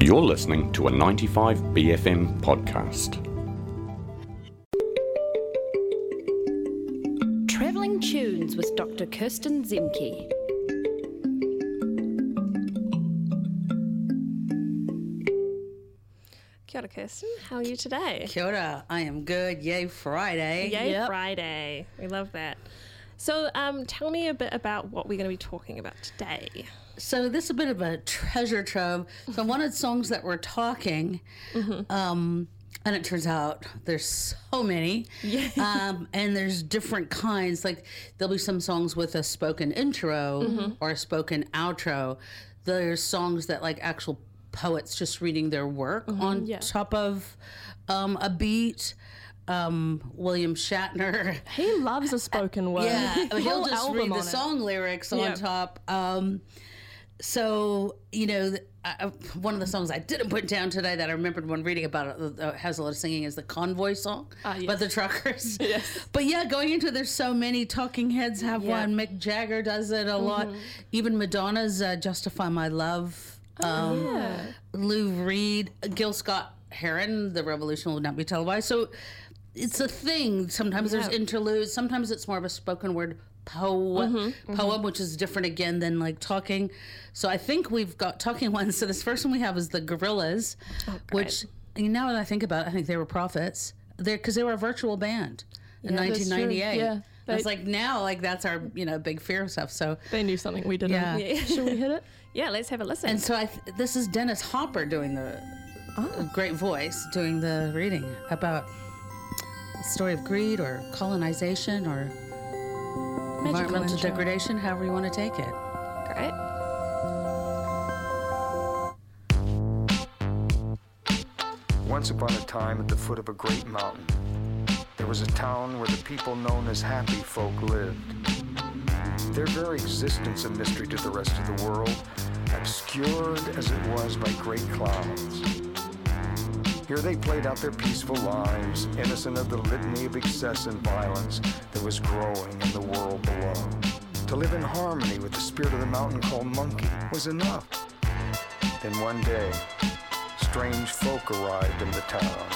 You're listening to a 95BFM podcast. Travelling Tunes with Dr. Kirsten Zemke. Kia ora, Kirsten. How are you today? Kia ora. I am good. Yay, Friday. Yay, Yep. Friday. We love that. So, um, tell me a bit about what we're going to be talking about today. So this is a bit of a treasure trove. So I wanted songs that were talking. Um, and it turns out there's so many. Um, and there's different kinds. Like there'll be some songs with a spoken intro or a spoken outro. There's songs that like actual poets just reading their work on Yeah. top of um, a beat. Um, William Shatner. He loves a spoken word. Yeah, he'll just read the it. song lyrics on Yeah. top. Um, so you know, I, one of the songs I didn't put down today that I remembered when reading about it uh, has a lot of singing is the Convoy song by yes. the Truckers. yes. But yeah, going into there's so many. Talking Heads have Yeah. one. Mick Jagger does it a lot. Even Madonna's uh, "Justify My Love." Um, Lou Reed, Gil Scott Heron, "The Revolution Will Not Be Televised." So it's a thing. Sometimes there's interludes. Sometimes it's more of a spoken word poem, mm-hmm. poem, mm-hmm. which is different again than like talking. So I think we've got talking ones. So this first one we have is the Gorillaz, oh, which you now that I think about it, I think they were prophets. They're because they were a virtual band in that's 1998. Yeah, it's they- like now, like that's our you know big fear stuff. So They knew something we didn't. Yeah. Yeah. Should we hit it? Yeah, let's have a listen. and so I th- this is Dennis Hopper doing the a great voice doing the reading about the story of greed or colonization or environmental intro. degradation, however you want to take it. Great. Once upon a time, at the foot of a great mountain, there was a town where the people known as happy folk lived. Their very existence a mystery to the rest of the world, obscured as it was by great clouds. Here they played out their peaceful lives, innocent of the litany of excess and violence that was growing in the world below. To live in harmony with the spirit of the mountain called Monkey was enough. Then one day, strange folk arrived in the town.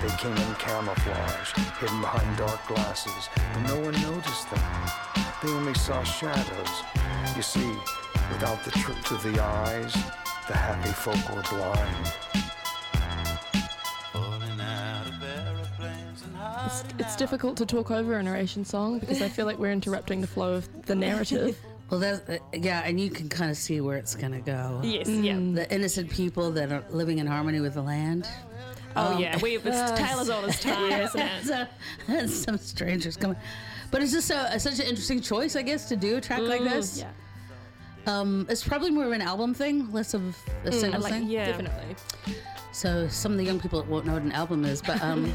They came in camouflage, hidden behind dark glasses, but no one noticed them. They only saw shadows. You see, without the truth of the eyes, the happy folk were blind. It's, it's difficult to talk over a narration song because I feel like we're interrupting the flow of the narrative. Well, that's uh, yeah, and you can kind of see where it's gonna go. Yes, yeah. The innocent people that are living in harmony with the land. Oh, yeah. We, it's tale as old as time, isn't it? so, and some strangers coming. But it's just so, such an interesting choice, I guess, to do a track like this. yeah. Um, it's probably more of an album thing, less of a single Like, thing. yeah. Definitely. So some of the young people won't know what an album is, but um,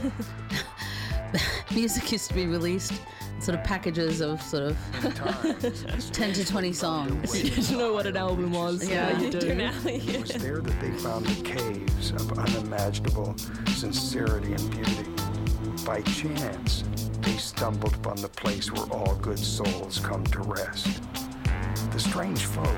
music used to be released in sort of packages of sort of 10 to 20 songs. You didn't know what an album was. Yeah. now you Do do. now. it was there that they found the caves of unimaginable sincerity and beauty. By chance, they stumbled upon the place where all good souls come to rest. The strange folk,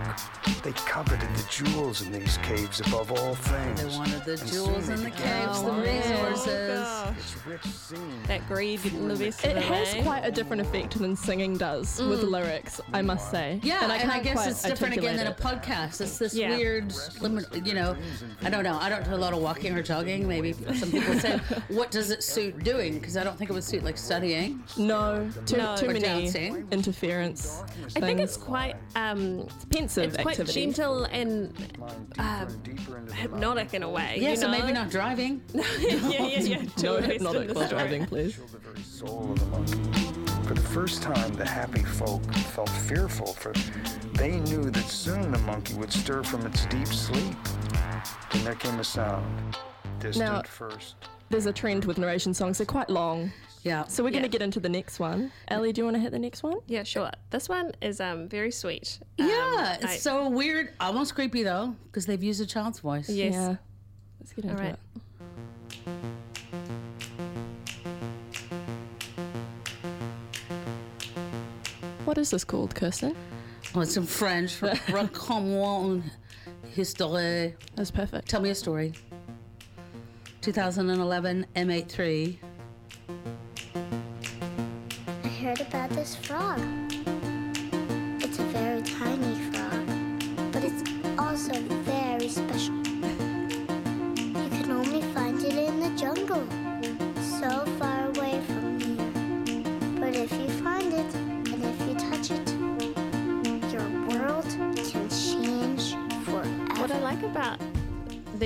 they coveted the jewels in these caves above all things. They wanted the And jewels in the caves, to the resources. gosh. Its rich scene. That greed getting the best It has quite a different effect than singing does with mm. lyrics, I must say. Yeah, and I, can't guess it's different again than a podcast. It's this Yeah. weird limit, you know. I don't know. I don't do a lot of walking or jogging. Maybe some people say, "What does it suit doing?" Because I don't think it would suit like studying. No, too, No. too Or many dancing. interference. I think things. it's quite um, pensive it's quite activity. gentle and uh, and deeper into the hypnotic in a way. Yeah, you so know? maybe not driving. yeah, yeah, yeah. No the rest of hypnotic while driving, please. chill the very soul of the monkey. For the first time, the happy folk felt fearful, for they knew that soon the monkey would stir from its deep sleep. Then there came a sound, distant Now- first. There's a trend with narration songs, they're quite long. Yeah. So we're going to get into the next one. Ellie, do you want to hit the next one? Yeah, sure. This one is um very sweet. Um, yeah, it's I- so weird, almost creepy though, because they've used a child's voice. Yes. Yeah. Let's get into right. it. What is this called, Kirsten? Oh, it's in French. Raconte-moi History. That's perfect. Tell me a story. 2011 M83. Heard about this frog.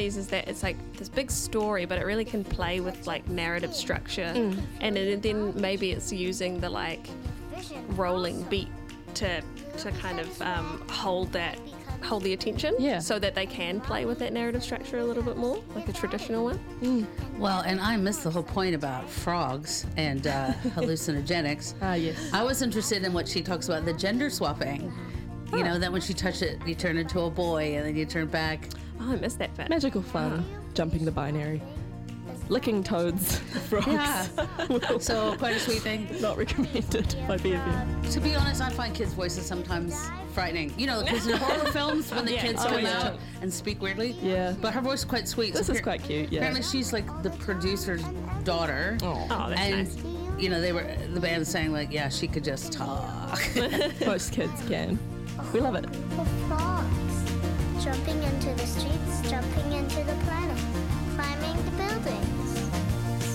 Is that it's like this big story, but it really can play with like narrative structure, and then, then maybe it's using the like rolling beat to to kind of um, hold that hold the attention, Yeah. so that they can play with that narrative structure a little bit more, like a traditional one. Well, and I missed the whole point about frogs and uh, hallucinogenics. Ah, yes. I was interested in what she talks about the gender swapping. You know, that when she touched it, you turn into a boy and then you turn back. Oh, I missed that bit. Magical fun, jumping the binary. Licking toads, frogs. Yeah. so, quite a sweet thing. Not recommended by BFM. To be honest, I find kids' voices sometimes frightening. You know, because in horror films, when the Yeah. kids Oh, come yeah. out and speak weirdly. Yeah. But her voice is quite sweet. This so is appar- quite cute, yeah. Apparently, she's like the producer's daughter. Oh, oh that's and nice. you know, they were the band saying like, yeah, she could just talk. Most kids can. We love it. For frogs, jumping into the streets, jumping into the planet, climbing the buildings,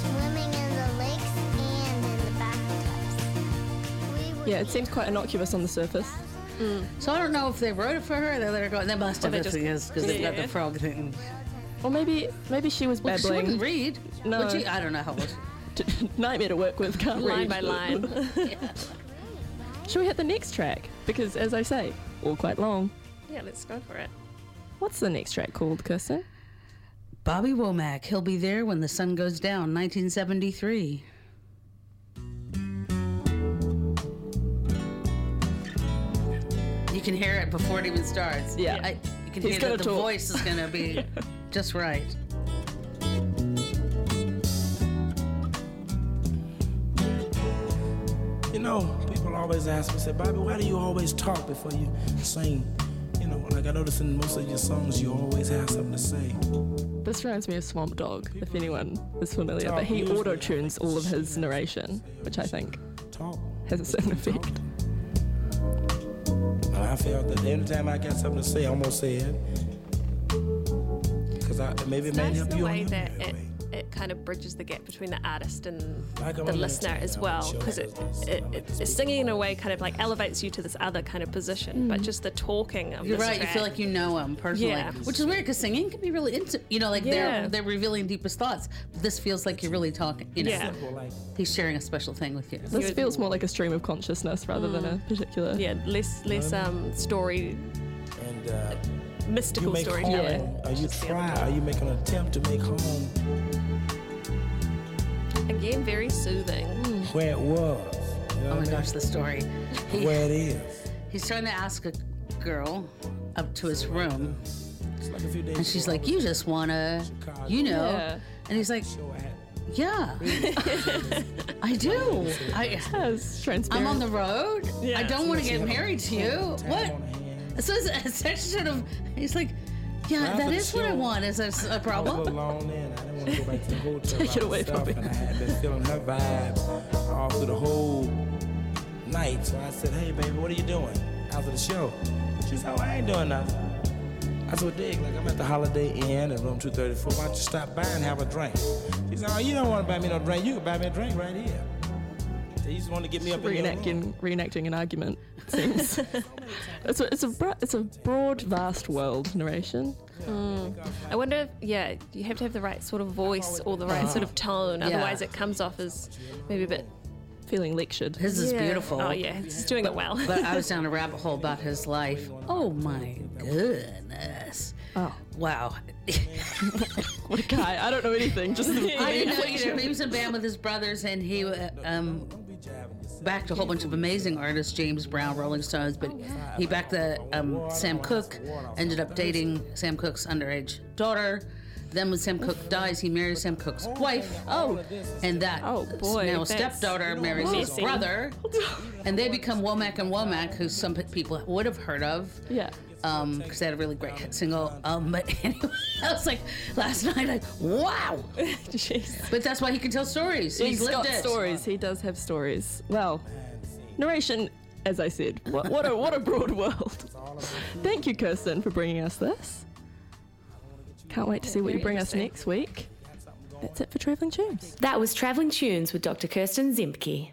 swimming in the lakes and in the bathtubs. We Yeah, it seems quite innocuous on the surface. Mm. so I don't know if they wrote it for her. Or they let her go. They must have they it just- because because they've got Yeah. the frog thing. Or maybe maybe she was Well, she babbling. wouldn't read. No. She? I don't know how old. Nightmare to work with, can't line read. by line. Should we hit the next track? Because as I say, all quite long. yeah, let's go for it. What's the next track called, Kirsten? Bobby Womack. He'll be there when the sun goes down. 1973. You can hear it before it even starts. Yeah. I, you can He's hear gonna that the talk. voice is going to be just right. You know, people always ask me, say, Bobby, why do you always talk before you sing? You know, like I notice in most of your songs, you always have something to say. This reminds me of Swamp Dogg, if anyone is familiar. But he auto tunes all of his narration, which I think has a certain effect. I felt that anytime I got something to say, I'm gonna say it. Because I maybe it may nice help the you way on that your it, way. It kind of bridges the gap between the artist and Like the listener as well because it, it's- it, it, it's singing in a way kind of like elevates you to this other kind of position but just the talking of You're this right. You feel like you know him personally, Yeah. which is weird because singing can be really intimate. You know, like Yeah. they're they're revealing deepest thoughts. But this feels like you're really talking. You know, Yeah. He's sharing a special thing with you. This feels more like a stream of consciousness rather than a particular. yeah less less um story and uh, you mystical make storytelling home, Are you trying? the other try, or you making an attempt to make home again very soothing mm. where it was. You know Oh my mean? gosh, the story. He, Where it is. he's trying to ask a girl up to his room, It's like a few days and she's like, "You just wanna, you know," Yeah. and he's like, show I had- "Yeah, I do. I, As transparent. I'm on the road. I don't want to get married to you. What?" On the hand. So it's, it's such sort of. He's like, "Yeah, that is what I want. Is this a I was problem?" alone then. I didn't want to go back to the hotel. Take it away from me. And I had been feeling her vibes all through the whole night. So I said, hey, baby, what are you doing after the show? She said, oh, I ain't doing nothing. I said, well, dig, like I'm at the Holiday Inn at room 234. Why don't you stop by and have a drink? She said, oh, you don't want to buy me no drink. You can buy me a drink right here. So you just want to get me up in reenacting reenacting an argument. it Seems it's a it's a it's a broad, vast world narration. I wonder if, yeah, you have to have the right sort of voice or the right sort of tone. Otherwise, it comes off as maybe a bit. Feeling lectured. His is yeah. beautiful. Oh, yeah, he's doing it well. but I was down a rabbit hole about his life. Oh my goodness. Oh, Wow. what a guy! I don't know anything. Just I didn't know either. He was in band with his brothers, and he uh, um, backed a whole bunch of amazing artists, James Brown, Rolling Stones, but he backed the um, Sam Cooke, ended up dating Sam Cooke's underage daughter. Then when Sam Cooke dies, he marries Sam Cooke's wife. Oh, And that Oh, boy, now stepdaughter marries his brother. And they become Womack and Womack, who some people would have heard of. yeah. Because they had a really great hit single. Um, but anyway, I was like last night, like wow. Jeez. But that's why he can tell stories. He's, He's lived got it. stories. He does have stories. Well, narration, as I said, what, what a what a broad world. Thank you, Kirsten, for bringing us this. Can't wait to see what you bring us next week. That's it for traveling tunes. That was Travelling Tunes with Dr. Kirsten Zemke.